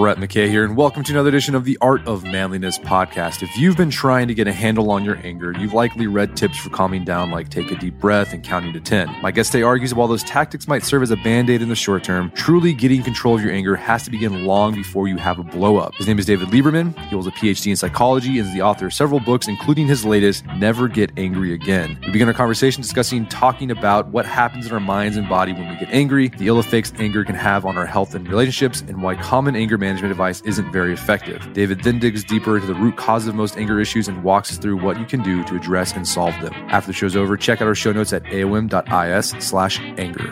Brett McKay here, and welcome to another edition of the Art of Manliness podcast. If you've been trying to get a handle on your anger, you've likely read tips for calming down, like take a deep breath and counting to 10. My guest today argues that while those tactics might serve as a band aid in the short term, truly getting control of your anger has to begin long before you have a blow up. His name is David Lieberman. He holds a PhD in psychology and is the author of several books, including his latest, Never Get Angry Again. We begin our conversation discussing talking about what happens in our minds and body when we get angry, the ill effects anger can have on our health and relationships, and why common anger management management advice isn't very effective. David then digs deeper into the root cause of most anger issues and walks us through what you can do to address and solve them. After the show's over, check out our show notes at aom.is slash anger.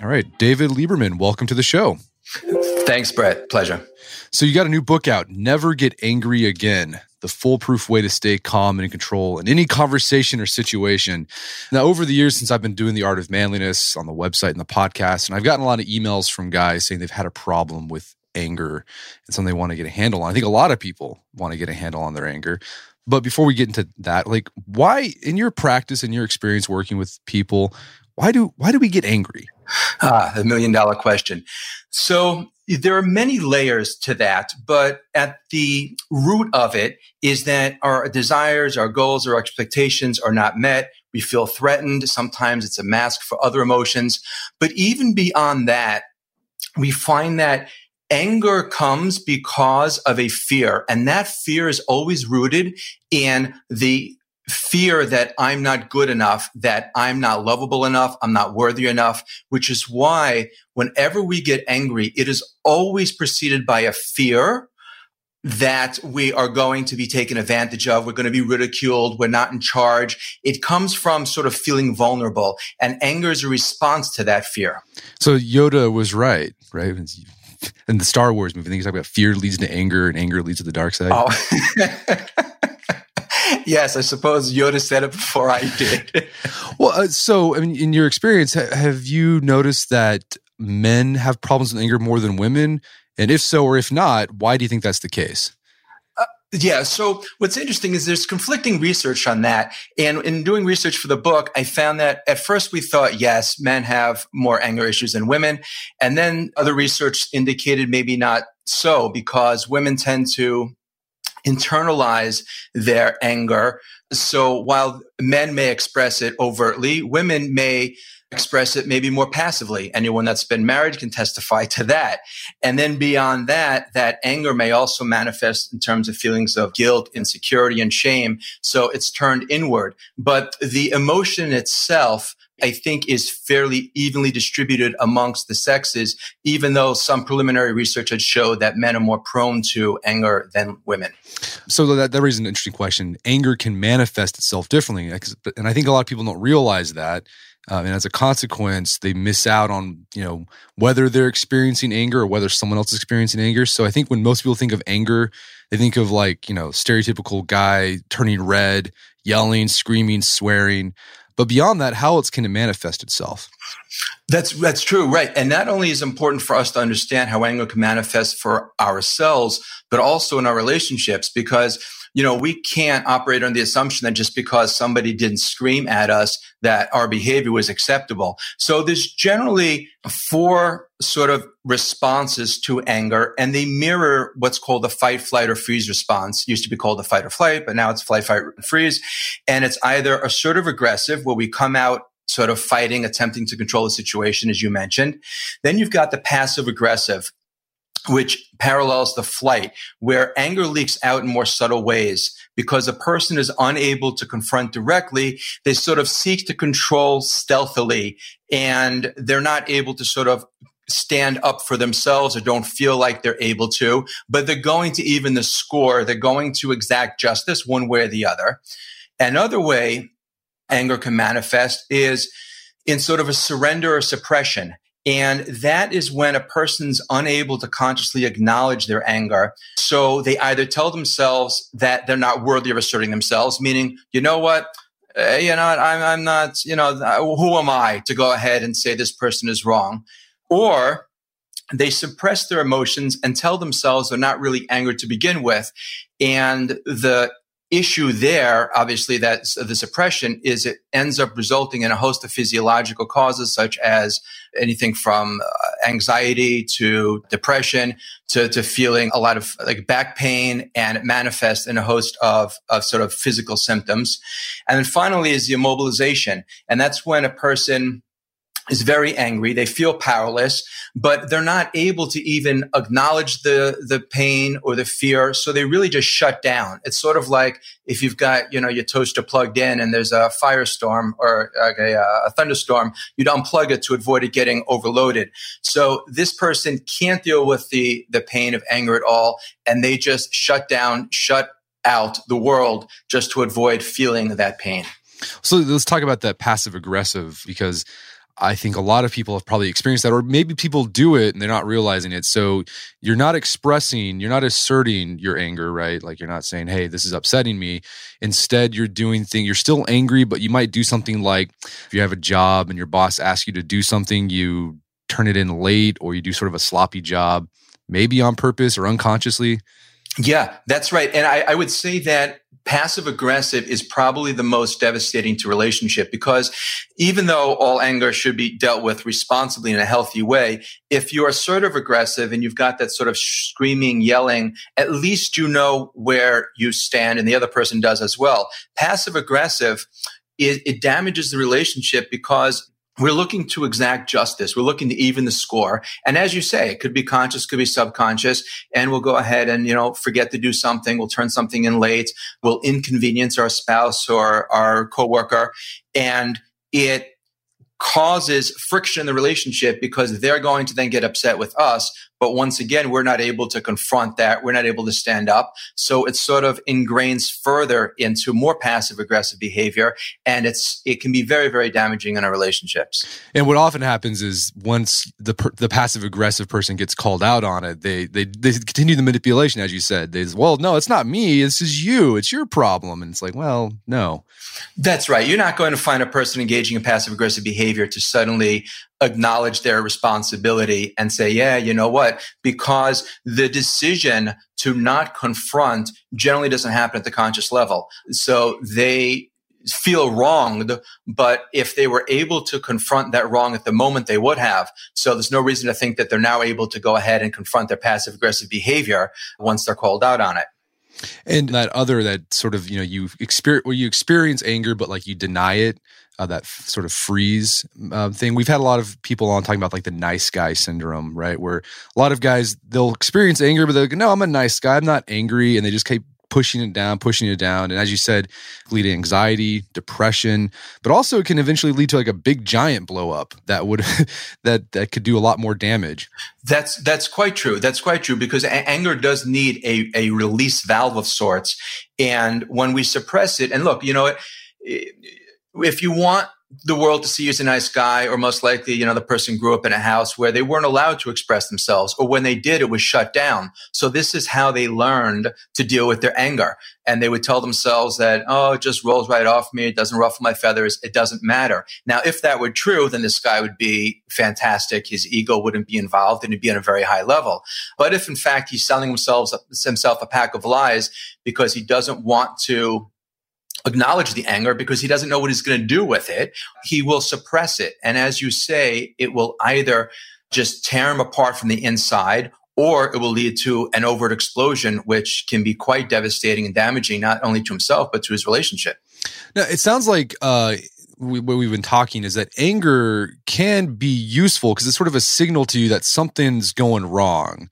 All right, David Lieberman, welcome to the show. Thanks, Brett. Pleasure. So you got a new book out, Never Get Angry Again. The foolproof way to stay calm and in control in any conversation or situation. Now, over the years since I've been doing the art of manliness on the website and the podcast, and I've gotten a lot of emails from guys saying they've had a problem with anger and something they want to get a handle on. I think a lot of people want to get a handle on their anger. But before we get into that, like why in your practice and your experience working with people, why do why do we get angry? Ah, the million dollar question. So there are many layers to that, but at the root of it is that our desires, our goals, our expectations are not met. We feel threatened. Sometimes it's a mask for other emotions. But even beyond that, we find that anger comes because of a fear and that fear is always rooted in the fear that I'm not good enough, that I'm not lovable enough, I'm not worthy enough, which is why whenever we get angry, it is always preceded by a fear that we are going to be taken advantage of. We're going to be ridiculed. We're not in charge. It comes from sort of feeling vulnerable and anger is a response to that fear. So Yoda was right, right? In the Star Wars movie, I think he's talking about fear leads to anger and anger leads to the dark side. Oh. yes, I suppose Yoda said it before I did. well, uh, so I mean, in your experience, ha- have you noticed that men have problems with anger more than women? And if so, or if not, why do you think that's the case? Uh, yeah. So what's interesting is there's conflicting research on that. And in doing research for the book, I found that at first we thought, yes, men have more anger issues than women. And then other research indicated maybe not so because women tend to internalize their anger. So while men may express it overtly, women may express it maybe more passively. Anyone that's been married can testify to that. And then beyond that, that anger may also manifest in terms of feelings of guilt, insecurity, and shame. So it's turned inward. But the emotion itself I think is fairly evenly distributed amongst the sexes, even though some preliminary research had showed that men are more prone to anger than women. So that, that raises an interesting question. Anger can manifest itself differently. And I think a lot of people don't realize that. Um, and as a consequence, they miss out on you know whether they're experiencing anger or whether someone else is experiencing anger. So I think when most people think of anger, they think of like you know stereotypical guy turning red, yelling, screaming, swearing. But beyond that, how else can it manifest itself? That's that's true, right? And not only is important for us to understand how anger can manifest for ourselves, but also in our relationships, because you know we can't operate on the assumption that just because somebody didn't scream at us that our behavior was acceptable. So there's generally four sort of responses to anger, and they mirror what's called the fight, flight, or freeze response. It used to be called the fight or flight, but now it's flight, fight, freeze. And it's either assertive aggressive, where we come out sort of fighting, attempting to control the situation, as you mentioned. Then you've got the passive aggressive, which parallels the flight, where anger leaks out in more subtle ways because a person is unable to confront directly. They sort of seek to control stealthily and they're not able to sort of stand up for themselves or don't feel like they're able to, but they're going to even the score. They're going to exact justice one way or the other. Another way anger can manifest is in sort of a surrender or suppression. And that is when a person's unable to consciously acknowledge their anger. So they either tell themselves that they're not worthy of asserting themselves, meaning, you know what? Uh, you know, I'm, I'm not, you know, who am I to go ahead and say this person is wrong? Or they suppress their emotions and tell themselves they're not really angry to begin with. And the issue there, obviously, that the suppression is it ends up resulting in a host of physiological causes, such as anything from uh, anxiety to depression to, to feeling a lot of like back pain and it manifests in a host of, of sort of physical symptoms. And then finally is the immobilization. And that's when a person is very angry. They feel powerless, but they're not able to even acknowledge the, the pain or the fear. So they really just shut down. It's sort of like if you've got, you know, your toaster plugged in and there's a firestorm or a, uh, a thunderstorm, you'd unplug it to avoid it getting overloaded. So this person can't deal with the, the pain of anger at all. And they just shut down, shut out the world just to avoid feeling that pain. So let's talk about that passive aggressive because I think a lot of people have probably experienced that, or maybe people do it and they're not realizing it. So you're not expressing, you're not asserting your anger, right? Like you're not saying, hey, this is upsetting me. Instead, you're doing things, you're still angry, but you might do something like if you have a job and your boss asks you to do something, you turn it in late or you do sort of a sloppy job, maybe on purpose or unconsciously. Yeah, that's right. And I, I, would say that passive aggressive is probably the most devastating to relationship because even though all anger should be dealt with responsibly in a healthy way, if you're assertive aggressive and you've got that sort of screaming, yelling, at least you know where you stand and the other person does as well. Passive aggressive, it, it damages the relationship because we're looking to exact justice. We're looking to even the score. And as you say, it could be conscious, could be subconscious. And we'll go ahead and, you know, forget to do something. We'll turn something in late. We'll inconvenience our spouse or our coworker. And it causes friction in the relationship because they're going to then get upset with us. But once again, we're not able to confront that. We're not able to stand up. So it sort of ingrains further into more passive aggressive behavior. And it's, it can be very, very damaging in our relationships. And what often happens is once the, the passive aggressive person gets called out on it, they, they, they continue the manipulation, as you said. They, say, well, no, it's not me. This is you. It's your problem. And it's like, well, no. That's right. You're not going to find a person engaging in passive aggressive behavior to suddenly acknowledge their responsibility and say, yeah, you know what? Because the decision to not confront generally doesn't happen at the conscious level. So they feel wronged, but if they were able to confront that wrong at the moment, they would have. So there's no reason to think that they're now able to go ahead and confront their passive aggressive behavior once they're called out on it. And that other that sort of you know you experience where you experience anger, but like you deny it uh, that f- sort of freeze uh, thing. We've had a lot of people on talking about like the nice guy syndrome, right? Where a lot of guys they'll experience anger, but they're like, "No, I'm a nice guy. I'm not angry," and they just keep pushing it down, pushing it down, and as you said, lead to anxiety, depression, but also it can eventually lead to like a big giant blow up that would that that could do a lot more damage. That's that's quite true. That's quite true because a- anger does need a a release valve of sorts, and when we suppress it, and look, you know. It, if you want the world to see you as a nice guy, or most likely, you know, the person grew up in a house where they weren't allowed to express themselves, or when they did, it was shut down. So this is how they learned to deal with their anger. And they would tell themselves that, oh, it just rolls right off me. It doesn't ruffle my feathers. It doesn't matter. Now, if that were true, then this guy would be fantastic. His ego wouldn't be involved and he'd be on a very high level. But if in fact he's selling himself, himself a pack of lies because he doesn't want to acknowledge the anger because he doesn't know what he's going to do with it. He will suppress it. And as you say, it will either just tear him apart from the inside or it will lead to an overt explosion, which can be quite devastating and damaging, not only to himself, but to his relationship. Now, it sounds like, uh, we, what we've been talking is that anger can be useful because it's sort of a signal to you that something's going wrong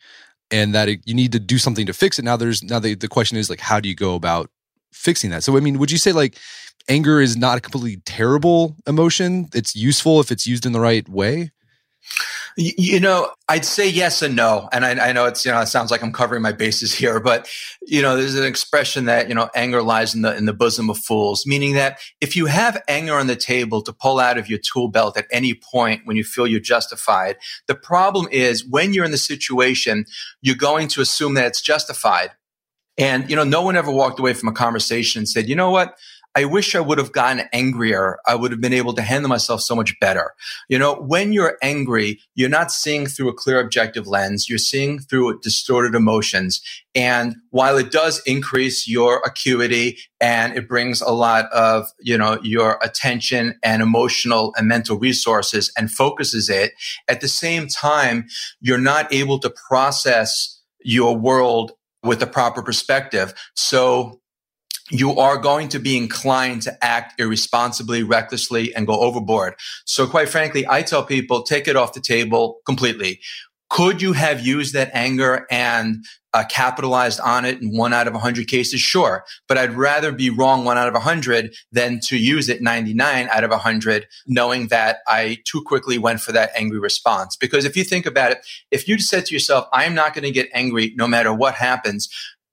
and that it, you need to do something to fix it. Now there's now the, the question is like, how do you go about fixing that. So, I mean, would you say like anger is not a completely terrible emotion? It's useful if it's used in the right way? You know, I'd say yes and no. And I, I, know it's, you know, it sounds like I'm covering my bases here, but, you know, there's an expression that, you know, anger lies in the, in the bosom of fools, meaning that if you have anger on the table to pull out of your tool belt at any point when you feel you're justified, the problem is when you're in the situation, you're going to assume that it's justified. And, you know, no one ever walked away from a conversation and said, you know what? I wish I would have gotten angrier. I would have been able to handle myself so much better. You know, when you're angry, you're not seeing through a clear objective lens. You're seeing through distorted emotions. And while it does increase your acuity and it brings a lot of, you know, your attention and emotional and mental resources and focuses it, at the same time, you're not able to process your world with the proper perspective. So you are going to be inclined to act irresponsibly, recklessly, and go overboard. So quite frankly, I tell people take it off the table completely. Could you have used that anger and uh, capitalized on it in one out of 100 cases? Sure. But I'd rather be wrong one out of 100 than to use it 99 out of 100, knowing that I too quickly went for that angry response. Because if you think about it, if you said to yourself, I'm not going to get angry no matter what happens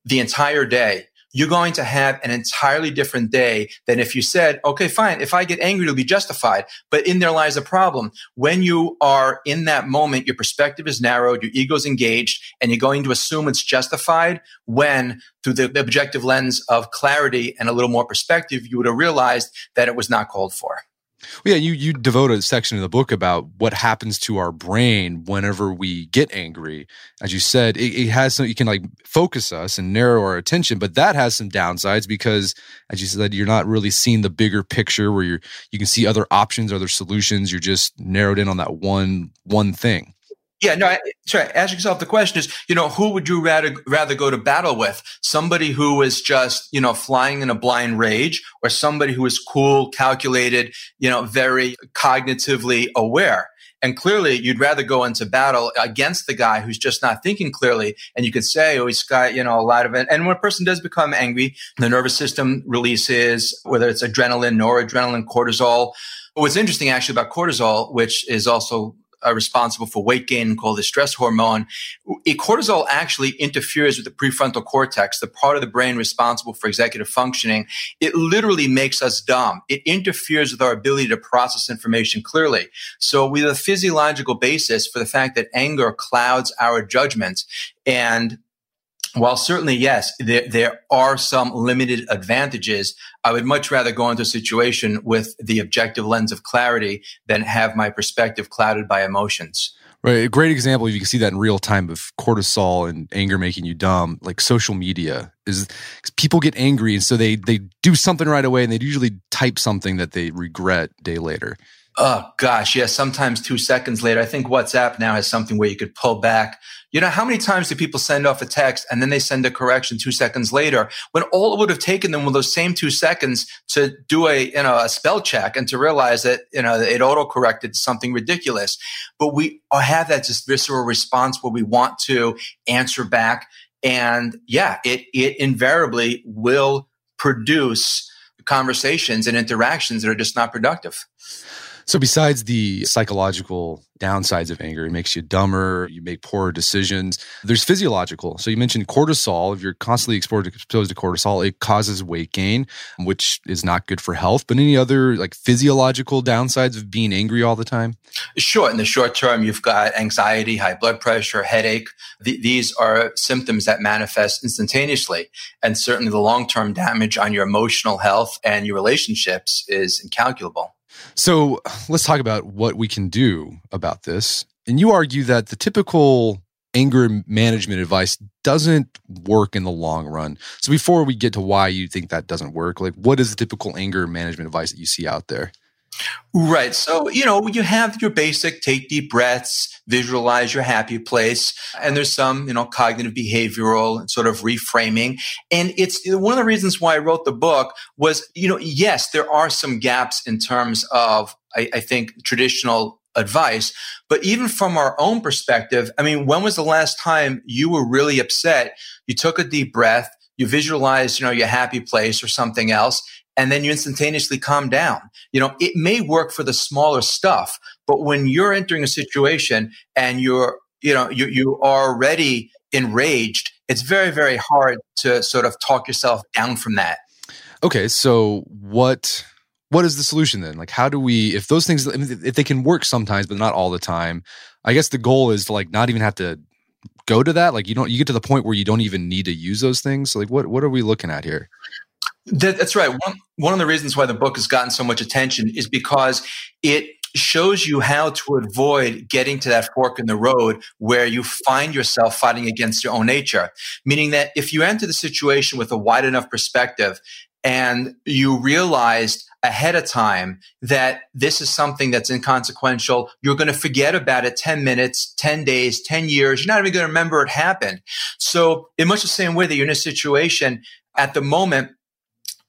the entire day, you're going to have an entirely different day than if you said, okay, fine. If I get angry, it'll be justified. But in there lies a problem. When you are in that moment, your perspective is narrowed, your ego's engaged, and you're going to assume it's justified when through the, the objective lens of clarity and a little more perspective, you would have realized that it was not called for. Well, yeah, you you devote a section of the book about what happens to our brain whenever we get angry. As you said, it, it has some. You can like focus us and narrow our attention, but that has some downsides because, as you said, you're not really seeing the bigger picture where you're you can see other options, other solutions. You're just narrowed in on that one one thing. Yeah, no, sorry. Ask yourself the question is, you know, who would you rather rather go to battle with? Somebody who is just, you know, flying in a blind rage, or somebody who is cool, calculated, you know, very cognitively aware. And clearly, you'd rather go into battle against the guy who's just not thinking clearly. And you could say, oh, he's got, you know, a lot of it. And when a person does become angry, the nervous system releases, whether it's adrenaline, noradrenaline, cortisol. What's interesting actually about cortisol, which is also uh, responsible for weight gain called the stress hormone. cortisol actually interferes with the prefrontal cortex, the part of the brain responsible for executive functioning. It literally makes us dumb. It interferes with our ability to process information clearly. So we have a physiological basis for the fact that anger clouds our judgments And while certainly, yes, there, there are some limited advantages, I would much rather go into a situation with the objective lens of clarity than have my perspective clouded by emotions. Right. A great example, if you can see that in real time of cortisol and anger making you dumb, like social media is people get angry and so they they do something right away and they usually type something that they regret day later. Oh gosh, yeah. Sometimes two seconds later, I think WhatsApp now has something where you could pull back. You know, how many times do people send off a text and then they send a correction two seconds later when all it would have taken them were those same two seconds to do a, you know, a spell check and to realize that, you know, it auto corrected something ridiculous. But we have that just visceral response where we want to answer back. And yeah, it, it invariably will produce conversations and interactions that are just not productive. So, besides the psychological downsides of anger, it makes you dumber, you make poorer decisions. There's physiological. So, you mentioned cortisol. If you're constantly exposed to cortisol, it causes weight gain, which is not good for health. But any other like physiological downsides of being angry all the time? Sure. In the short term, you've got anxiety, high blood pressure, headache. Th- these are symptoms that manifest instantaneously. And certainly the long term damage on your emotional health and your relationships is incalculable. So let's talk about what we can do about this. And you argue that the typical anger management advice doesn't work in the long run. So before we get to why you think that doesn't work, like what is the typical anger management advice that you see out there? Right. So, you know, you have your basic take deep breaths, visualize your happy place, and there's some, you know, cognitive behavioral sort of reframing. And it's one of the reasons why I wrote the book was, you know, yes, there are some gaps in terms of, I, I think, traditional advice. But even from our own perspective, I mean, when was the last time you were really upset? You took a deep breath, you visualized, you know, your happy place or something else, and then you instantaneously calm down. You know, it may work for the smaller stuff, but when you're entering a situation and you're, you know, you, you are already enraged, it's very, very hard to sort of talk yourself down from that. Okay. So what, what is the solution then? Like, how do we, if those things, if they can work sometimes, but not all the time, I guess the goal is to like not even have to go to that. Like you don't, you get to the point where you don't even need to use those things. So like, what, what are we looking at here? That, that's right. One, one of the reasons why the book has gotten so much attention is because it shows you how to avoid getting to that fork in the road where you find yourself fighting against your own nature. Meaning that if you enter the situation with a wide enough perspective and you realized ahead of time that this is something that's inconsequential, you're going to forget about it 10 minutes, 10 days, 10 years. You're not even going to remember it happened. So in much the same way that you're in a situation at the moment,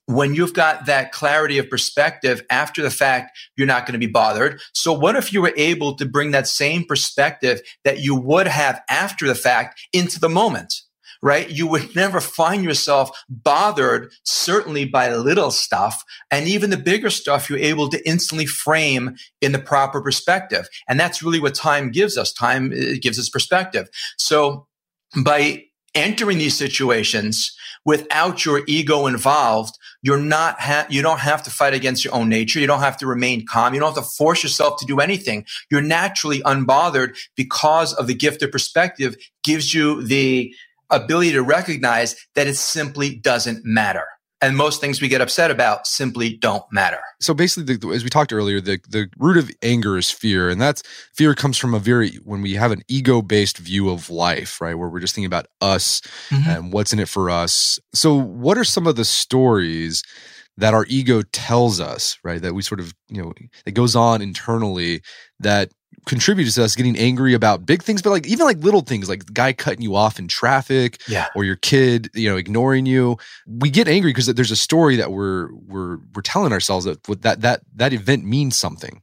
when you've got that clarity of perspective after the fact, you're not going to be bothered. So what if you were able to bring that same perspective that you would have after the fact into the moment? Right? You would never find yourself bothered, certainly by little stuff. And even the bigger stuff, you're able to instantly frame in the proper perspective. And that's really what time gives us. Time uh, gives us perspective. So by entering these situations without your ego involved, you're not, ha- you don't have to fight against your own nature. You don't have to remain calm. You don't have to force yourself to do anything. You're naturally unbothered because of the gift of perspective gives you the ability to recognize that it simply doesn't matter and most things we get upset about simply don't matter. So basically, the, as we talked earlier, the the root of anger is fear, and that's fear comes from a very when we have an ego based view of life, right, where we're just thinking about us mm-hmm. and what's in it for us. So, what are some of the stories? that our ego tells us, right? That we sort of, you know, that goes on internally that contributes to us getting angry about big things, but like even like little things, like the guy cutting you off in traffic, yeah. or your kid, you know, ignoring you. We get angry because there's a story that we're we're we're telling ourselves that that that that event means something.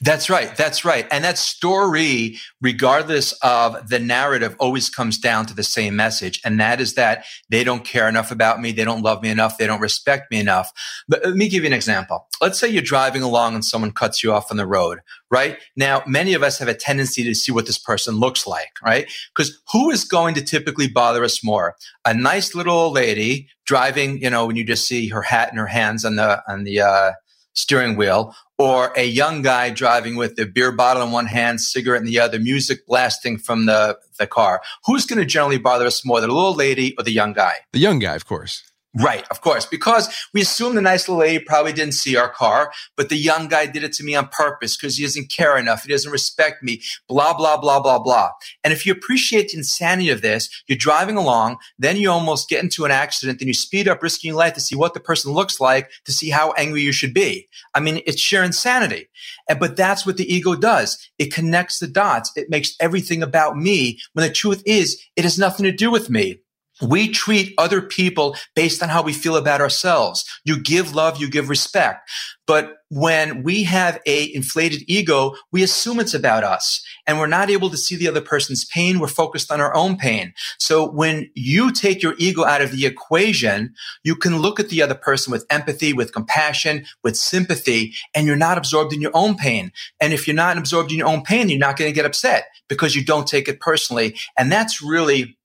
That's right. That's right. And that story, regardless of the narrative, always comes down to the same message. And that is that they don't care enough about me. They don't love me enough. They don't respect me enough. But let me give you an example. Let's say you're driving along and someone cuts you off on the road, right? Now, many of us have a tendency to see what this person looks like, right? Because who is going to typically bother us more? A nice little old lady driving, you know, when you just see her hat in her hands on the, on the, uh, steering wheel or a young guy driving with a beer bottle in one hand, cigarette in the other, music blasting from the, the car. Who's going to generally bother us more, the little lady or the young guy? The young guy, of course. Right, of course, because we assume the nice little lady probably didn't see our car, but the young guy did it to me on purpose because he doesn't care enough. He doesn't respect me, blah, blah, blah, blah, blah. And if you appreciate the insanity of this, you're driving along, then you almost get into an accident, then you speed up, risking your life to see what the person looks like, to see how angry you should be. I mean, it's sheer insanity. And, but that's what the ego does. It connects the dots. It makes everything about me when the truth is it has nothing to do with me. We treat other people based on how we feel about ourselves. You give love, you give respect. But when we have a inflated ego, we assume it's about us and we're not able to see the other person's pain. We're focused on our own pain. So when you take your ego out of the equation, you can look at the other person with empathy, with compassion, with sympathy, and you're not absorbed in your own pain. And if you're not absorbed in your own pain, you're not going to get upset because you don't take it personally. And that's really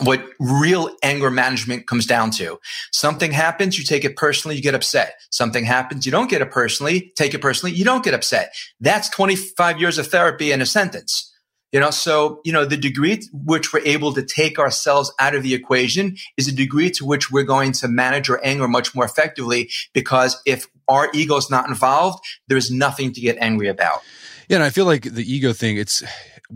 what real anger management comes down to. Something happens, you take it personally, you get upset. Something happens, you don't get it personally, take it personally, you don't get upset. That's 25 years of therapy in a sentence. You know, so, you know, the degree to which we're able to take ourselves out of the equation is a degree to which we're going to manage our anger much more effectively because if our ego is not involved, there's nothing to get angry about. Yeah, and I feel like the ego thing, it's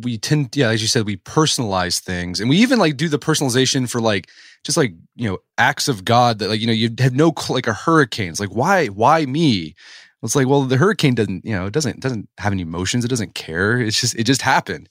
we tend yeah as you said we personalize things and we even like do the personalization for like just like you know acts of god that like you know you have no like a hurricane it's like why why me? It's like well the hurricane doesn't you know it doesn't doesn't have any emotions it doesn't care it's just it just happened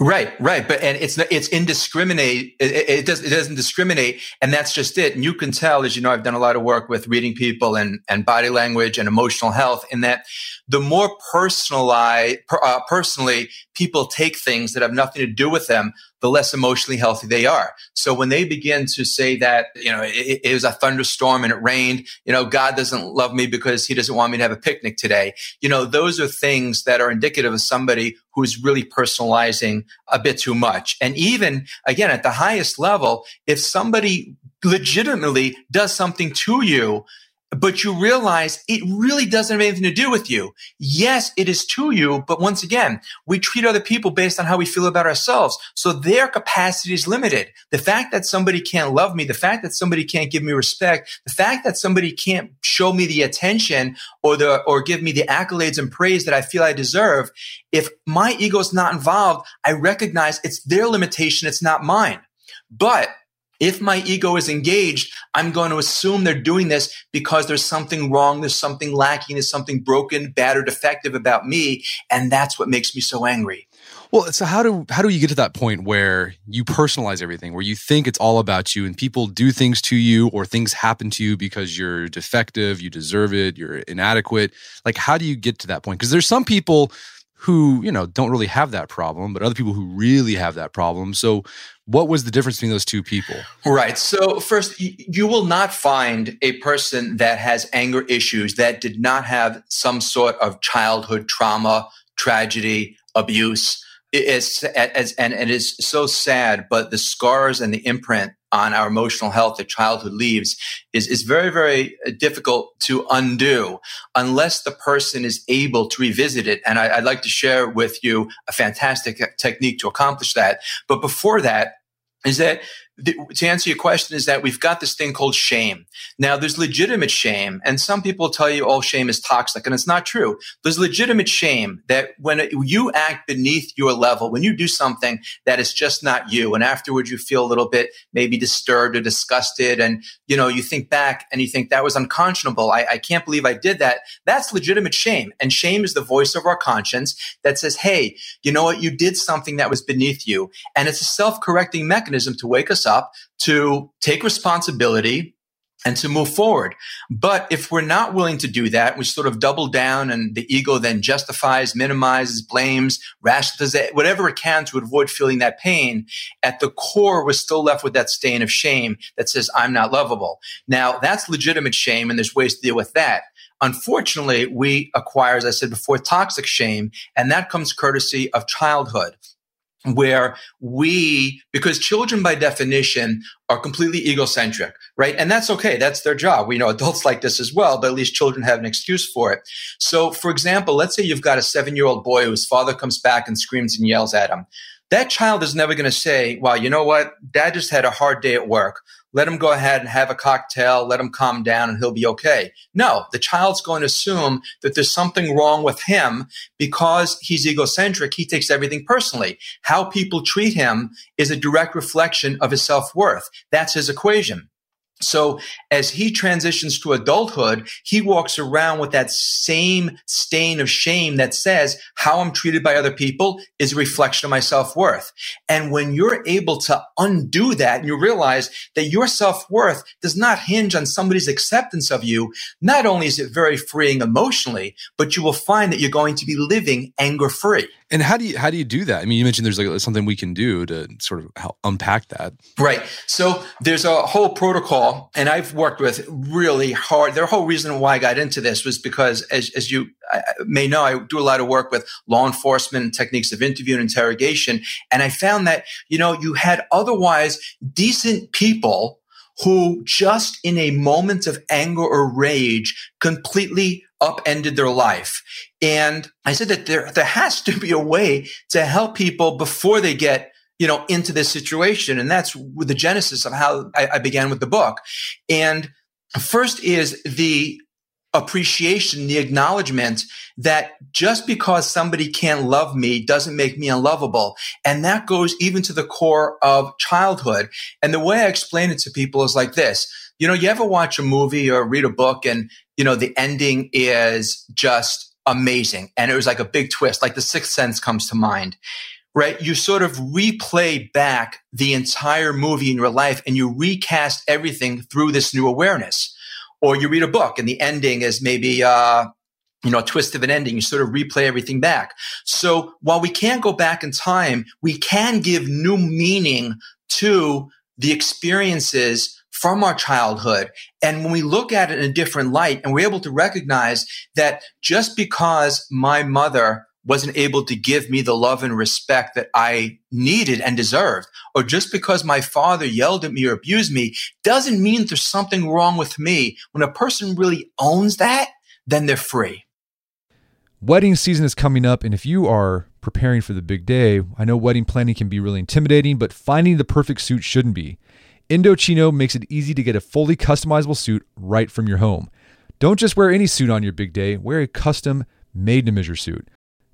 Right, right, but and it's it's indiscriminate. It, it, does it doesn't discriminate, and that's just it. And you can tell, as you know, I've done a lot of work with reading people and and body language and emotional health. In that, the more personalized, uh, personally, people take things that have nothing to do with them, the less emotionally healthy they are. So when they begin to say that, you know, it, it, was a thunderstorm and it rained, you know, God doesn't love me because he doesn't want me to have a picnic today. You know, those are things that are indicative of somebody who's really personalizing a bit too much. And even again, at the highest level, if somebody legitimately does something to you, but you realize it really doesn't have anything to do with you. Yes, it is to you, but once again, we treat other people based on how we feel about ourselves. So their capacity is limited. The fact that somebody can't love me, the fact that somebody can't give me respect, the fact that somebody can't show me the attention or the or give me the accolades and praise that I feel I deserve, if my ego is not involved, I recognize it's their limitation, it's not mine. But if my ego is engaged, I'm going to assume they're doing this because there's something wrong, there's something lacking, there's something broken, bad, or defective about me. And that's what makes me so angry. Well, so how do how do you get to that point where you personalize everything, where you think it's all about you and people do things to you or things happen to you because you're defective, you deserve it, you're inadequate? Like how do you get to that point? Because there's some people who, you know, don't really have that problem, but other people who really have that problem. So what was the difference between those two people? Right. So, first, you will not find a person that has anger issues that did not have some sort of childhood trauma, tragedy, abuse. It's as and it is so sad, but the scars and the imprint on our emotional health that childhood leaves is, is very, very uh, difficult to undo unless the person is able to revisit it. And I, would like to share with you a fantastic uh, technique to accomplish that. But before that, is that the, to answer your question is that we've got this thing called shame. Now, there's legitimate shame, and some people tell you all shame is toxic, and it's not true. There's legitimate shame that when you act beneath your level, when you do something that is just not you, and afterwards you feel a little bit maybe disturbed or disgusted, and you know you think back and you think that was unconscionable. I, I can't believe I did that. That's legitimate shame, and shame is the voice of our conscience that says, "Hey, you know what? You did something that was beneath you," and it's a self-correcting mechanism to wake us up to take responsibility and to move forward. But if we're not willing to do that, we sort of double down and the ego then justifies, minimizes, blames, rationalizes, whatever it can to avoid feeling that pain. At the core, we're still left with that stain of shame that says, I'm not lovable. Now, that's legitimate shame and there's ways to deal with that. Unfortunately, we acquire, as I said before, toxic shame, and that comes courtesy of childhood where we, because children by definition are completely egocentric, right? And that's okay. That's their job. We know adults like this as well, but at least children have an excuse for it. So, for example, let's say you've got a seven year old boy whose father comes back and screams and yells at him. That child is never going to say, well, you know what? Dad just had a hard day at work let him go ahead and have a cocktail, let him calm down and he'll be okay. No, the child's going to assume that there's something wrong with him because he's egocentric. He takes everything personally. How people treat him is a direct reflection of his self worth. That's his equation. So as he transitions to adulthood, he walks around with that same stain of shame that says how I'm treated by other people is a reflection of my self-worth. And when you're able to undo that and you realize that your self-worth does not hinge on somebody's acceptance of you, not only is it very freeing emotionally, but you will find that you're going to be living anger free. And how do you how do you do that? I mean, you mentioned there's like something we can do to sort of help unpack that. Right. So there's a whole protocol, and I've worked with really hard. The whole reason why I got into this was because, as, as you may know, I do a lot of work with law enforcement and techniques of interview and interrogation, and I found that you know you had otherwise decent people who just in a moment of anger or rage completely upended their life. And I said that there, there has to be a way to help people before they get, you know, into this situation. And that's the genesis of how I, I began with the book. And first is the appreciation, the acknowledgement that just because somebody can't love me doesn't make me unlovable. And that goes even to the core of childhood. And the way I explain it to people is like this. You know, you ever watch a movie or read a book and, you know, the ending is just amazing. And it was like a big twist, like the sixth sense comes to mind right? You sort of replay back the entire movie in your life and you recast everything through this new awareness or you read a book and the ending is maybe uh, you know a twist of an ending you sort of replay everything back so while we can't go back in time we can give new meaning to the experiences from our childhood. And when we look at it in a different light and we're able to recognize that just because my mother wasn't able to give me the love and respect that I needed and deserved, or just because my father yelled at me or abused me, doesn't mean there's something wrong with me. When a person really owns that, then they're free. Wedding season is coming up, and if you are preparing for the big day, I know wedding planning can be really intimidating, but finding the perfect suit shouldn't be. Indochino makes it easy to get a fully customizable suit right from your home. Don't just wear any suit on your big day, wear a custom made to measure suit.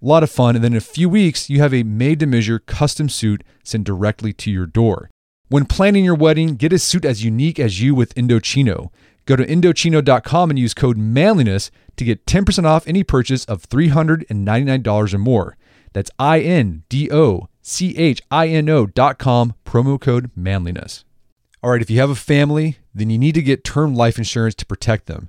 A lot of fun. And then in a few weeks, you have a made to measure custom suit sent directly to your door. When planning your wedding, get a suit as unique as you with Indochino. Go to Indochino.com and use code manliness to get 10% off any purchase of $399 or more. That's I N D O C H I N O.com, promo code manliness. All right, if you have a family, then you need to get term life insurance to protect them.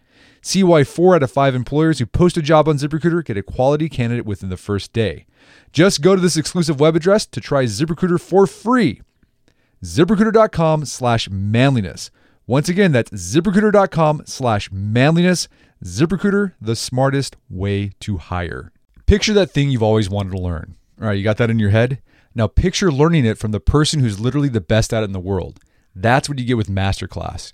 See why four out of five employers who post a job on ZipRecruiter get a quality candidate within the first day. Just go to this exclusive web address to try ZipRecruiter for free. ZipRecruiter.com slash manliness. Once again, that's ziprecruiter.com slash manliness. ZipRecruiter, the smartest way to hire. Picture that thing you've always wanted to learn. All right, you got that in your head? Now picture learning it from the person who's literally the best at it in the world. That's what you get with Masterclass.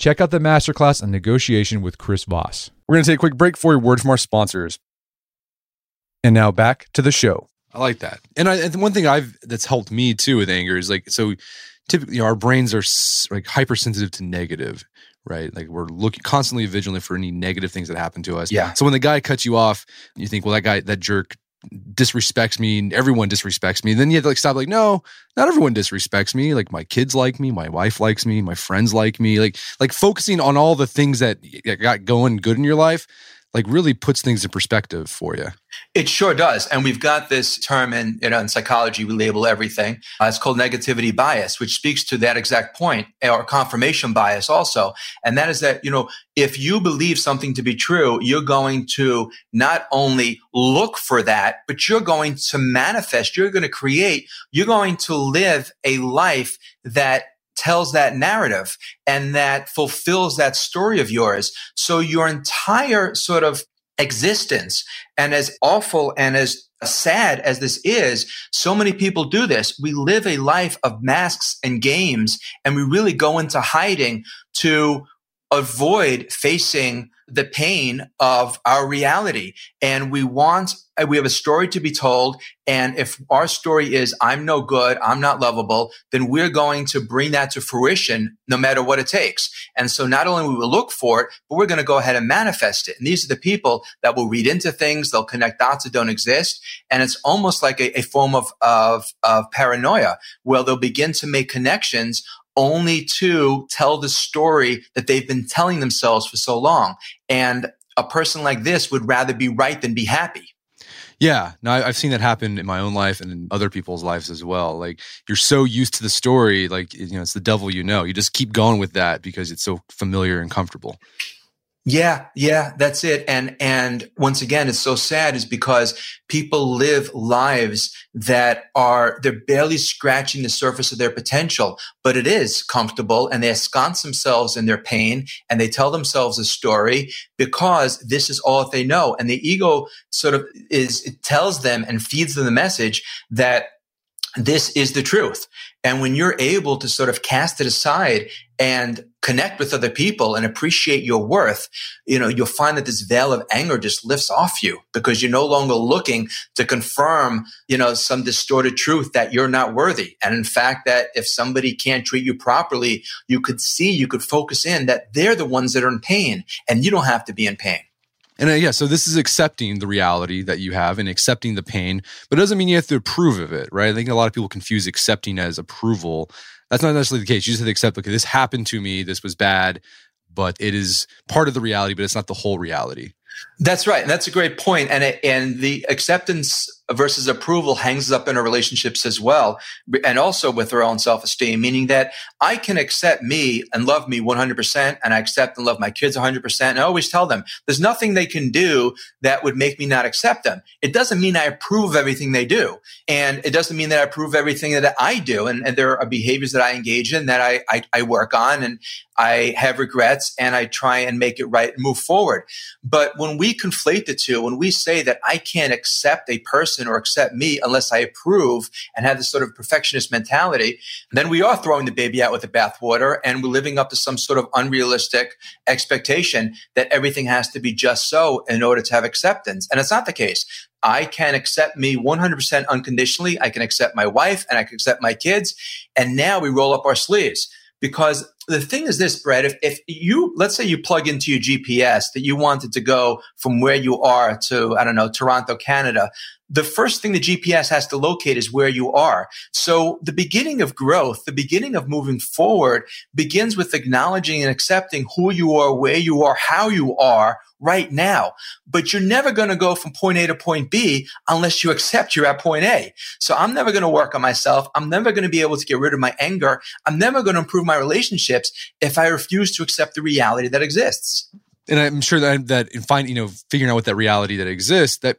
Check out the masterclass on negotiation with Chris Voss. We're going to take a quick break for a word from our sponsors. And now back to the show. I like that. And, I, and one thing I've that's helped me too with anger is like so typically you know, our brains are like hypersensitive to negative, right? Like we're looking constantly vigilant for any negative things that happen to us. Yeah. So when the guy cuts you off, you think, well, that guy, that jerk disrespects me and everyone disrespects me. And Then you have to like stop like, no, not everyone disrespects me. Like my kids like me, my wife likes me, my friends like me. Like like focusing on all the things that got going good in your life like really puts things in perspective for you. It sure does. And we've got this term in, you know, in psychology, we label everything. Uh, it's called negativity bias, which speaks to that exact point, or confirmation bias also. And that is that, you know, if you believe something to be true, you're going to not only look for that, but you're going to manifest, you're going to create, you're going to live a life that tells that narrative and that fulfills that story of yours. So your entire sort of existence and as awful and as sad as this is, so many people do this. We live a life of masks and games and we really go into hiding to avoid facing the pain of our reality. And we want, Uh, we have a story to be told. And if our story is, I'm no good, I'm not lovable, then we're going to bring that to fruition no matter what it takes. And so not only will we look for it, but we're going to go ahead and manifest it. And these are the people that will read into things. They'll connect dots that don't exist. And it's almost like a, a form of, of, of paranoia where they'll begin to make connections only to tell the story that they've been telling themselves for so long. And a person like this would rather be right than be happy. Yeah, no, I've seen that happen in my own life and in other people's lives as well. Like you're so used to the story, like you know, it's the devil you know. You just keep going with that because it's so familiar and comfortable. Yeah, yeah, that's it. And and once again, it's so sad is because people live lives that are they're barely scratching the surface of their potential, but it is comfortable and they ensconce themselves in their pain and they tell themselves a story because this is all that they know. And the ego sort of is it tells them and feeds them the message that this is the truth. And when you're able to sort of cast it aside and connect with other people and appreciate your worth, you know, you'll find that this veil of anger just lifts off you because you're no longer looking to confirm, you know, some distorted truth that you're not worthy. And in fact, that if somebody can't treat you properly, you could see, you could focus in that they're the ones that are in pain and you don't have to be in pain. And uh, yeah, so this is accepting the reality that you have and accepting the pain, but it doesn't mean you have to approve of it, right? I think a lot of people confuse accepting as approval. That's not necessarily the case. You just have to accept, okay, this happened to me, this was bad, but it is part of the reality, but it's not the whole reality. That's right. And that's a great point. And, it, and the acceptance versus approval hangs up in our relationships as well. And also with our own self esteem, meaning that I can accept me and love me 100% and I accept and love my kids 100%. And I always tell them there's nothing they can do that would make me not accept them. It doesn't mean I approve of everything they do. And it doesn't mean that I approve everything that I do. And, and there are behaviors that I engage in that I, I, I work on and I have regrets and I try and make it right and move forward. But when we conflate the two, when we say that I can't accept a person or accept me unless I approve and have this sort of perfectionist mentality, then we are throwing the baby out with the bathwater and we're living up to some sort of unrealistic expectation that everything has to be just so in order to have acceptance. And it's not the case. I can accept me 100% unconditionally. I can accept my wife and I can accept my kids. And now we roll up our sleeves because the thing is this, Brett, if, if you, let's say you plug into your GPS that you wanted to go from where you are to, I don't know, Toronto, Canada, the first thing the GPS has to locate is where you are. So the beginning of growth, the beginning of moving forward begins with acknowledging and accepting who you are, where you are, how you are right now. But you're never going to go from point A to point B unless you accept you're at point A. So I'm never going to work on myself. I'm never going to be able to get rid of my anger. I'm never going to improve my relationships if I refuse to accept the reality that exists and I'm sure that that in find you know figuring out what that reality that exists that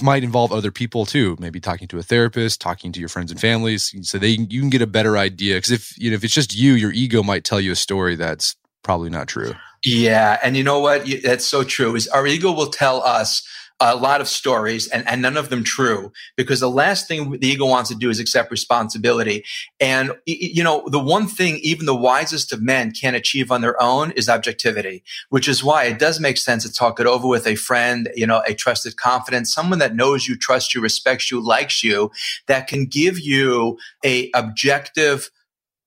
might involve other people too. Maybe talking to a therapist, talking to your friends and families, so they you can get a better idea. Because if you know if it's just you, your ego might tell you a story that's probably not true. Yeah, and you know what? That's so true. Is our ego will tell us a lot of stories and, and none of them true because the last thing the ego wants to do is accept responsibility. And, you know, the one thing even the wisest of men can't achieve on their own is objectivity, which is why it does make sense to talk it over with a friend, you know, a trusted confidant, someone that knows you, trusts you, respects you, likes you, that can give you a objective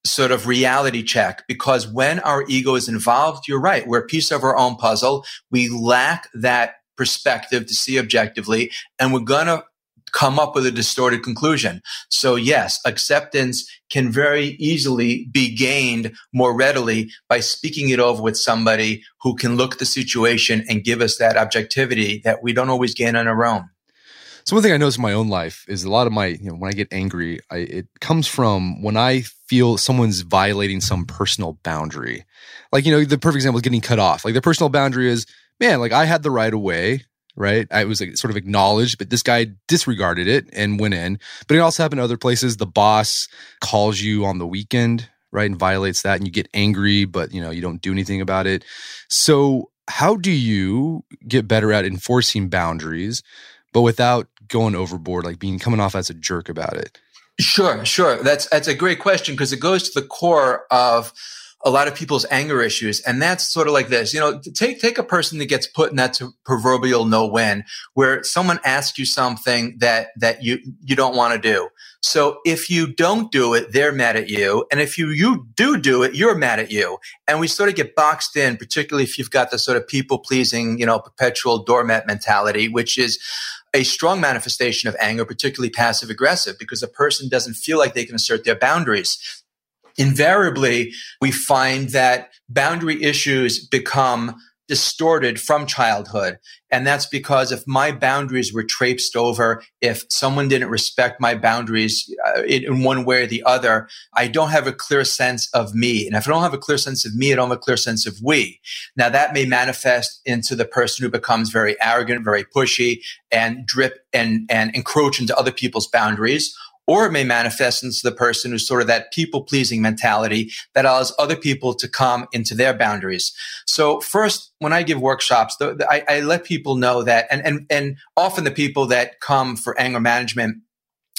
sort of reality check because when our ego is involved, you're right. We're a piece of our own puzzle. We lack that perspective to see objectively, and we're going to come up with a distorted conclusion. So yes, acceptance can very easily be gained more readily by speaking it over with somebody who can look at the situation and give us that objectivity that we don't always gain on our own. So one thing I notice in my own life is a lot of my, you know, when I get angry, I, it comes from when I feel someone's violating some personal boundary. Like, you know, the perfect example is getting cut off. Like the personal boundary is, man, like I had the right of way, right? I was like, sort of acknowledged, but this guy disregarded it and went in. But it also happened other places. The boss calls you on the weekend, right, and violates that, and you get angry, but you know you don't do anything about it. So, how do you get better at enforcing boundaries, but without going overboard, like being coming off as a jerk about it? Sure, sure. That's that's a great question because it goes to the core of a lot of people's anger issues. And that's sort of like this, you know, take, take a person that gets put in that proverbial no win where someone asks you something that, that you, you don't want to do. So if you don't do it, they're mad at you. And if you, you do do it, you're mad at you. And we sort of get boxed in, particularly if you've got the sort of people pleasing, you know, perpetual doormat mentality, which is, a strong manifestation of anger, particularly passive aggressive, because a person doesn't feel like they can assert their boundaries invariably we find that boundary issues become distorted from childhood. And that's because if my boundaries were traipsed over, if someone didn't respect my boundaries uh, in one way or the other, I don't have a clear sense of me. And if I don't have a clear sense of me, I don't have a clear sense of we. Now that may manifest into the person who becomes very arrogant, very pushy and drip and, and encroach into other people's boundaries or it may manifest into the person who's sort of that people pleasing mentality that allows other people to come into their boundaries. So first, when I give workshops, the, the, I, I let people know that, and, and, and often the people that come for anger management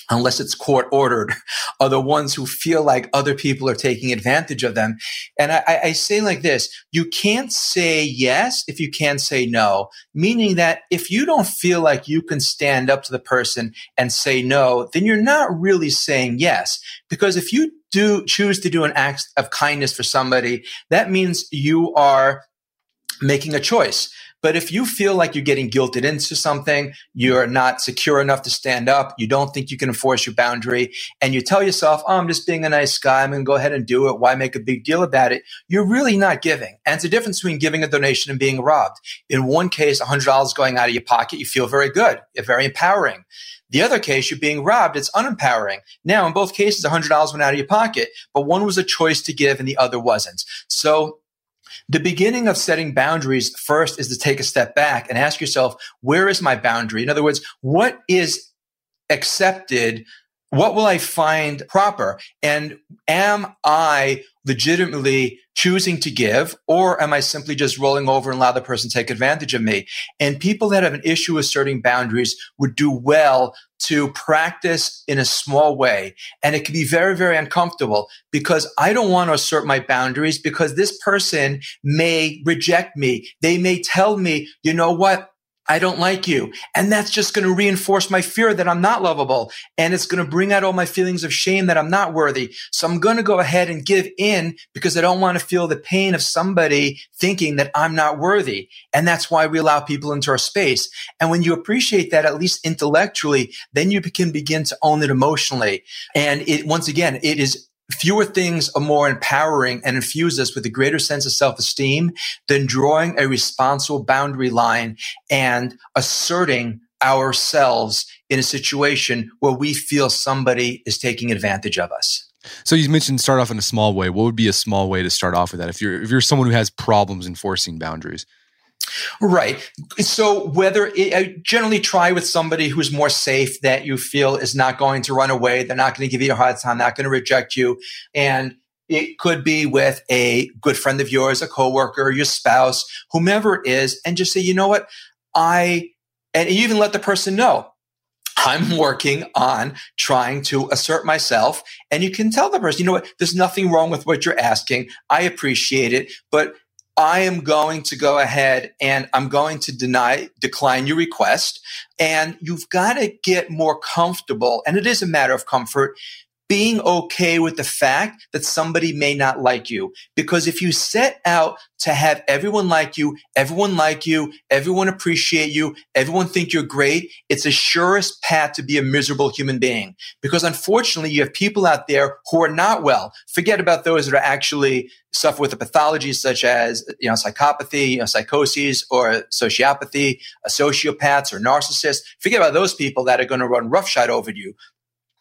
unless it's court ordered, are the ones who feel like other people are taking advantage of them. And I, I, say like this, you can't say yes if you can't say no, meaning that if you don't feel like you can stand up to the person and say no, then you're not really saying yes. Because if you do choose to do an act of kindness for somebody, that means you are making a choice. But if you feel like you're getting guilted into something, you're not secure enough to stand up, you don't think you can enforce your boundary, and you tell yourself, oh, I'm just being a nice guy, I'm going to go ahead and do it. Why make a big deal about it? You're really not giving. And it's a difference between giving a donation and being robbed. In one case, $100 going out of your pocket, you feel very good, very empowering. The other case, you're being robbed, it's unempowering. Now, in both cases, $100 went out of your pocket, but one was a choice to give and the other wasn't. So the beginning of setting boundaries first is to take a step back and ask yourself, where is my boundary? In other words, what is accepted? What will I find proper? And am I legitimately choosing to give or am I simply just rolling over and allow the person to take advantage of me? And people that have an issue asserting boundaries would do well to practice in a small way. And it can be very, very uncomfortable because I don't want to assert my boundaries because this person may reject me. They may tell me, you know what? I don't like you. And that's just going to reinforce my fear that I'm not lovable. And it's going to bring out all my feelings of shame that I'm not worthy. So I'm going to go ahead and give in because I don't want to feel the pain of somebody thinking that I'm not worthy. And that's why we allow people into our space. And when you appreciate that, at least intellectually, then you can begin to own it emotionally. And it, once again, it is fewer things are more empowering and infuse us with a greater sense of self-esteem than drawing a responsible boundary line and asserting ourselves in a situation where we feel somebody is taking advantage of us. So you mentioned start off in a small way. What would be a small way to start off with that if you're if you're someone who has problems enforcing boundaries? Right. So whether it, I generally try with somebody who's more safe that you feel is not going to run away, they're not going to give you a hard time, not going to reject you, and it could be with a good friend of yours, a coworker, your spouse, whomever it is, and just say, you know what, I, and you even let the person know. I'm working on trying to assert myself. And you can tell the person, you know what, there's nothing wrong with what you're asking. I appreciate it, but I am going to go ahead and I'm going to deny, decline your request. And you've got to get more comfortable. And it is a matter of comfort being okay with the fact that somebody may not like you. Because if you set out to have everyone like you, everyone like you, everyone appreciate you, everyone think you're great, it's the surest path to be a miserable human being. Because unfortunately, you have people out there who are not well. Forget about those that are actually suffer with a pathology such as, you know, psychopathy, you know, psychoses or sociopathy, sociopaths or narcissists. Forget about those people that are going to run roughshod over you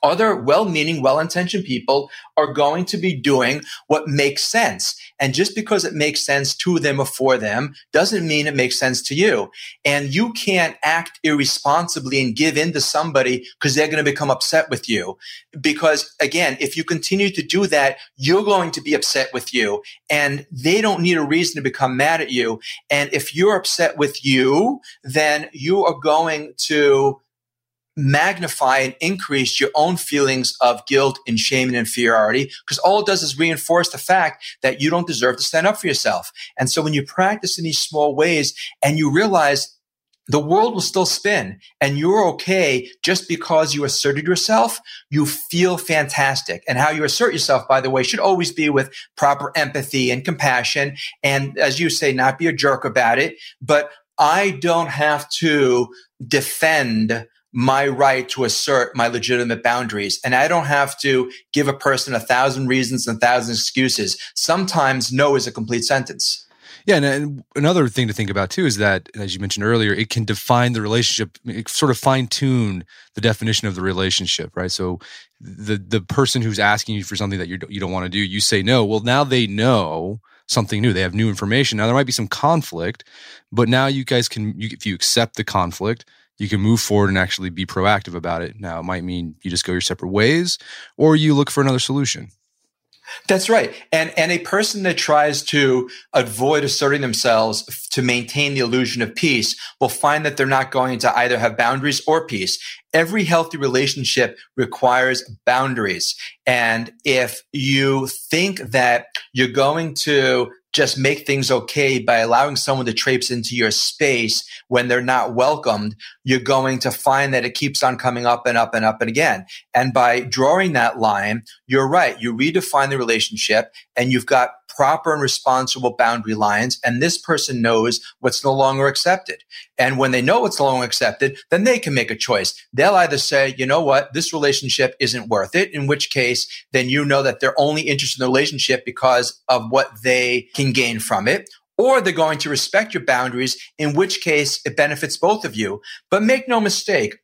other well-meaning, well-intentioned people are going to be doing what makes sense. And just because it makes sense to them or for them doesn't mean it makes sense to you. And you can't act irresponsibly and give in to somebody because they're going to become upset with you. Because again, if you continue to do that, you're going to be upset with you and they don't need a reason to become mad at you. And if you're upset with you, then you are going to magnify and increase your own feelings of guilt and shame and inferiority because all it does is reinforce the fact that you don't deserve to stand up for yourself. And so when you practice in these small ways and you realize the world will still spin and you're okay just because you asserted yourself, you feel fantastic. And how you assert yourself, by the way, should always be with proper empathy and compassion. And as you say, not be a jerk about it. But I don't have to defend my right to assert my legitimate boundaries. And I don't have to give a person a thousand reasons and a thousand excuses. Sometimes no is a complete sentence. Yeah, and, and, another thing to think about too is that, as you mentioned earlier, it can define the relationship, sort of fine tune the definition of the relationship, right? So, the the person who's asking you for something that you you don't want to do, you say no. Well, now they know something new. They have new information. Now there might be some conflict, but now you guys can, you, if you accept the conflict, you can move forward and actually be proactive about it. Now, it might mean you just go your separate ways or you look for another solution. That's right. And and a person that tries to avoid asserting themselves to maintain the illusion of peace will find that they're not going to either have boundaries or peace. Every healthy relationship requires boundaries. And if you think that you're going to just make things okay by allowing someone to traipse into your space when they're not welcomed, you're going to find that it keeps on coming up and up and up and again. And by drawing that line, you're right. You redefine the relationship and you've got proper and responsible boundary lines. And this person knows what's no longer accepted. And when they know what's no longer accepted, then they can make a choice. They'll either say, you know what, this relationship isn't worth it, in which case, then you know that they're only interested in the relationship because of what they can gain from it or they're going to respect your boundaries, in which case it benefits both of you. But make no mistake,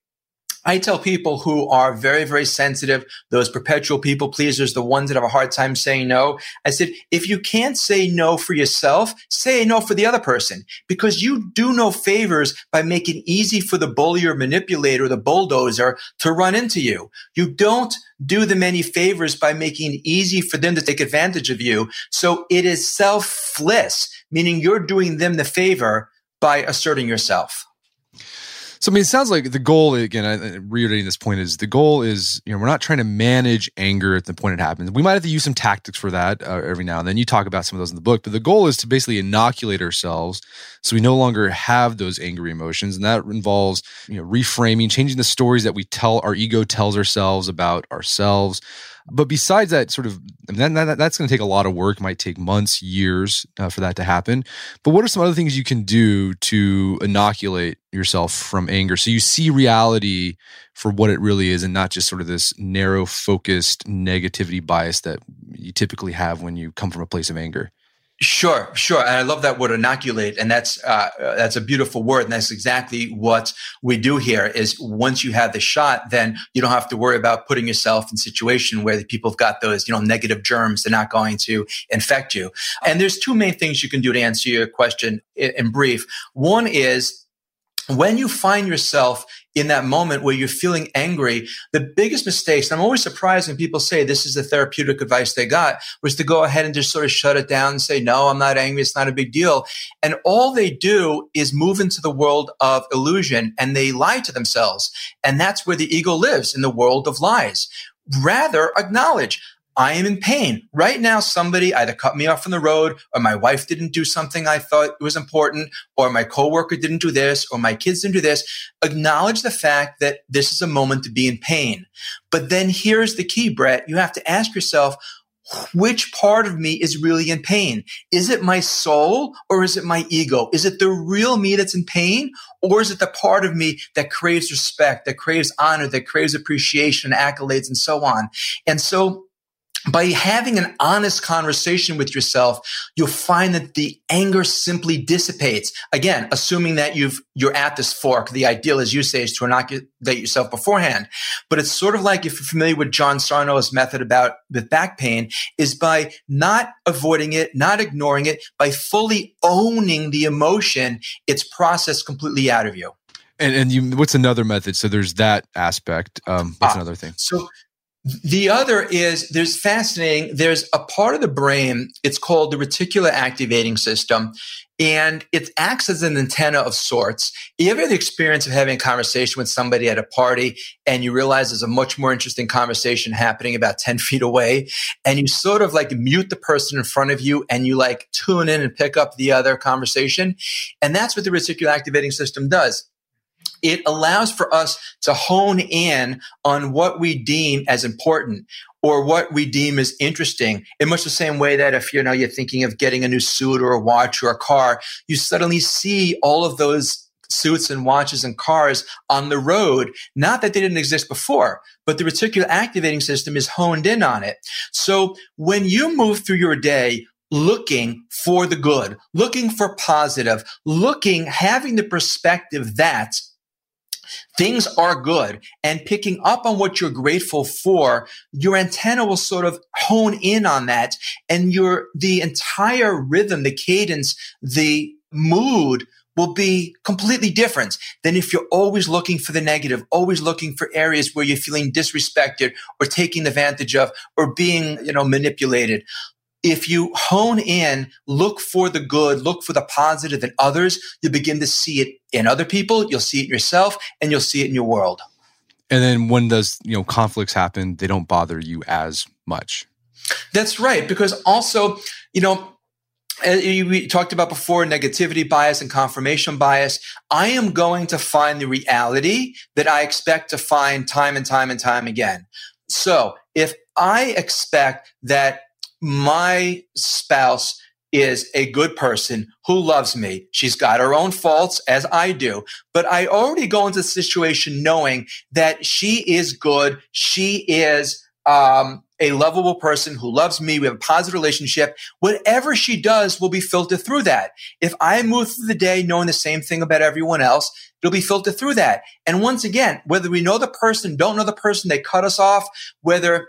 I tell people who are very, very sensitive, those perpetual people pleasers, the ones that have a hard time saying no. I said, if you can't say no for yourself, say no for the other person because you do no favors by making easy for the bully or manipulator, the bulldozer to run into you. You don't do them any favors by making it easy for them to take advantage of you. So it is selfless, meaning you're doing them the favor by asserting yourself. So I mean, it sounds like the goal again. I, reiterating this point is the goal is you know we're not trying to manage anger at the point it happens. We might have to use some tactics for that uh, every now and then. You talk about some of those in the book, but the goal is to basically inoculate ourselves so we no longer have those angry emotions, and that involves you know reframing, changing the stories that we tell our ego tells ourselves about ourselves. But besides that, sort of, that, that, that's going to take a lot of work. Might take months, years uh, for that to happen. But what are some other things you can do to inoculate yourself from anger so you see reality for what it really is and not just sort of this narrow focused negativity bias that you typically have when you come from a place of anger? Sure, sure, and I love that word inoculate, and that's uh, that's a beautiful word, and that's exactly what we do here. Is once you have the shot, then you don't have to worry about putting yourself in situation where the people have got those you know negative germs. They're not going to infect you. And there's two main things you can do to answer your question in brief. One is when you find yourself in that moment where you're feeling angry, the biggest mistakes, and I'm always surprised when people say this is the therapeutic advice they got, was to go ahead and just sort of shut it down and say, no, I'm not angry. It's not a big deal. And all they do is move into the world of illusion and they lie to themselves. And that's where the ego lives in the world of lies. Rather acknowledge, I am in pain. Right now, somebody either cut me off on the road or my wife didn't do something I thought was important or my coworker didn't do this or my kids didn't do this. Acknowledge the fact that this is a moment to be in pain. But then here's the key, Brett. You have to ask yourself, which part of me is really in pain? Is it my soul or is it my ego? Is it the real me that's in pain or is it the part of me that craves respect, that craves honor, that craves appreciation, accolades, and so on? And so by having an honest conversation with yourself, you'll find that the anger simply dissipates. Again, assuming that you've, you're at this fork. The ideal, as you say, is to inoculate yourself beforehand. But it's sort of like if you're familiar with John Sarno's method about with back pain is by not avoiding it, not ignoring it, by fully owning the emotion, it's processed completely out of you. And, and you, what's another method? So there's that aspect. Um, what's ah, another thing? So the other is there's fascinating, there's a part of the brain, it's called the reticular activating system, and it acts as an antenna of sorts. You ever had the experience of having a conversation with somebody at a party and you realize there's a much more interesting conversation happening about 10 feet away and you sort of like mute the person in front of you and you like tune in and pick up the other conversation? And that's what the reticular activating system does it allows for us to hone in on what we deem as important or what we deem as interesting in much the same way that if you know you're thinking of getting a new suit or a watch or a car you suddenly see all of those suits and watches and cars on the road. Not that they didn't exist before but the reticular activating system is honed in on it. So when you move through your day looking for the good, looking for positive, looking, having the perspective that things are good and picking up on what you're grateful for, your antenna will sort of hone in on that and your, the entire rhythm, the cadence, the mood will be completely different than if you're always looking for the negative, always looking for areas where you're feeling disrespected or taken advantage of or being, you know, manipulated if you hone in, look for the good, look for the positive in others, you begin to see it in other people, you'll see it in yourself, and you'll see it in your world. And then when those, you know, conflicts happen, they don't bother you as much. That's right. Because also, you know, uh, we talked about before negativity bias and confirmation bias. I am going to find the reality that I expect to find time and time and time again. So if I expect that my spouse is a good person who loves me. She's got her own faults as I do, but I already go into the situation knowing that she is good. She is, um, a lovable person who loves me. We have a positive relationship. Whatever she does will be filtered through that. If I move through the day knowing the same thing about everyone else, it'll be filtered through that. And once again, whether we know the person, don't know the person, they cut us off, whether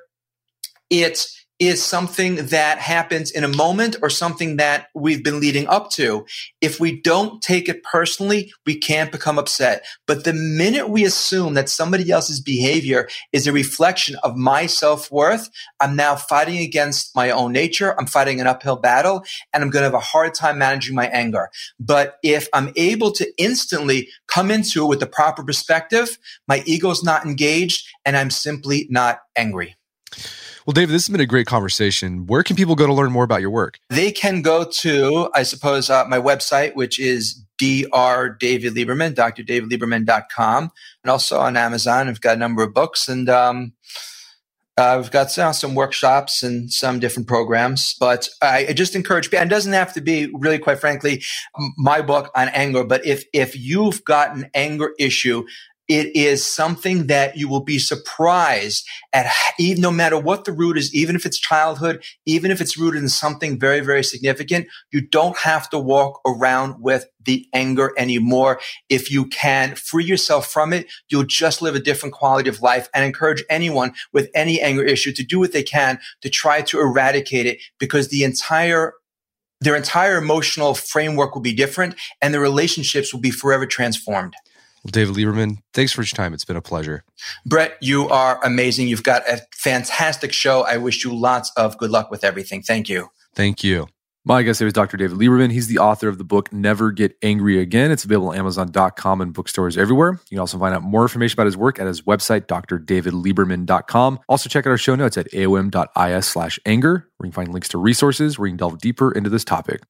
it's is something that happens in a moment or something that we've been leading up to. If we don't take it personally, we can't become upset. But the minute we assume that somebody else's behavior is a reflection of my self worth, I'm now fighting against my own nature. I'm fighting an uphill battle and I'm going to have a hard time managing my anger. But if I'm able to instantly come into it with the proper perspective, my ego's not engaged and I'm simply not angry. Well, David, this has been a great conversation. Where can people go to learn more about your work? They can go to, I suppose, uh, my website, which is Dr. David Lieberman, drdavidlieberman.com. And also on Amazon, I've got a number of books and, um, we've got uh, some workshops and some different programs, but I, I just encourage people. And it doesn't have to be really, quite frankly, my book on anger. But if if you've got an anger issue it is something that you will be surprised at even no matter what the root is even if it's childhood even if it's rooted in something very very significant you don't have to walk around with the anger anymore. If you can free yourself from it you'll just live a different quality of life and encourage anyone with any anger issue to do what they can to try to eradicate it because the entire their entire emotional framework will be different and the relationships will be forever transformed well, David Lieberman, thanks for your time. It's been a pleasure. Brett, you are amazing. You've got a fantastic show. I wish you lots of good luck with everything. Thank you. Thank you. My guest today was Dr. David Lieberman. He's the author of the book Never Get Angry Again. It's available on Amazon.com and bookstores everywhere. You can also find out more information about his work at his website, drdavidlieberman.com. Also, check out our show notes at aom.is slash anger, where you can find links to resources where you can delve deeper into this topic.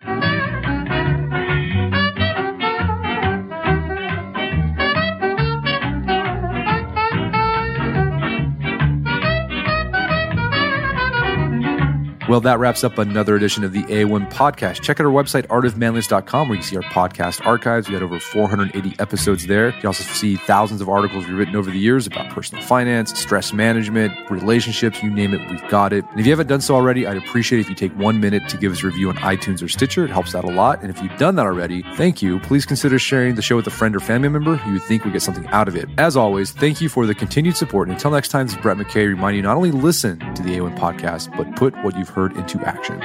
Well, that wraps up another edition of the AoM podcast. Check out our website, artofmanliness.com, where you see our podcast archives. We had over 480 episodes there. You also see thousands of articles we've written over the years about personal finance, stress management, relationships, you name it, we've got it. And if you haven't done so already, I'd appreciate if you take one minute to give us a review on iTunes or Stitcher. It helps out a lot. And if you've done that already, thank you. Please consider sharing the show with a friend or family member who you think would get something out of it. As always, thank you for the continued support. And until next time, this is Brett McKay reminding you not only listen to the AoM podcast, but put what you've heard into action.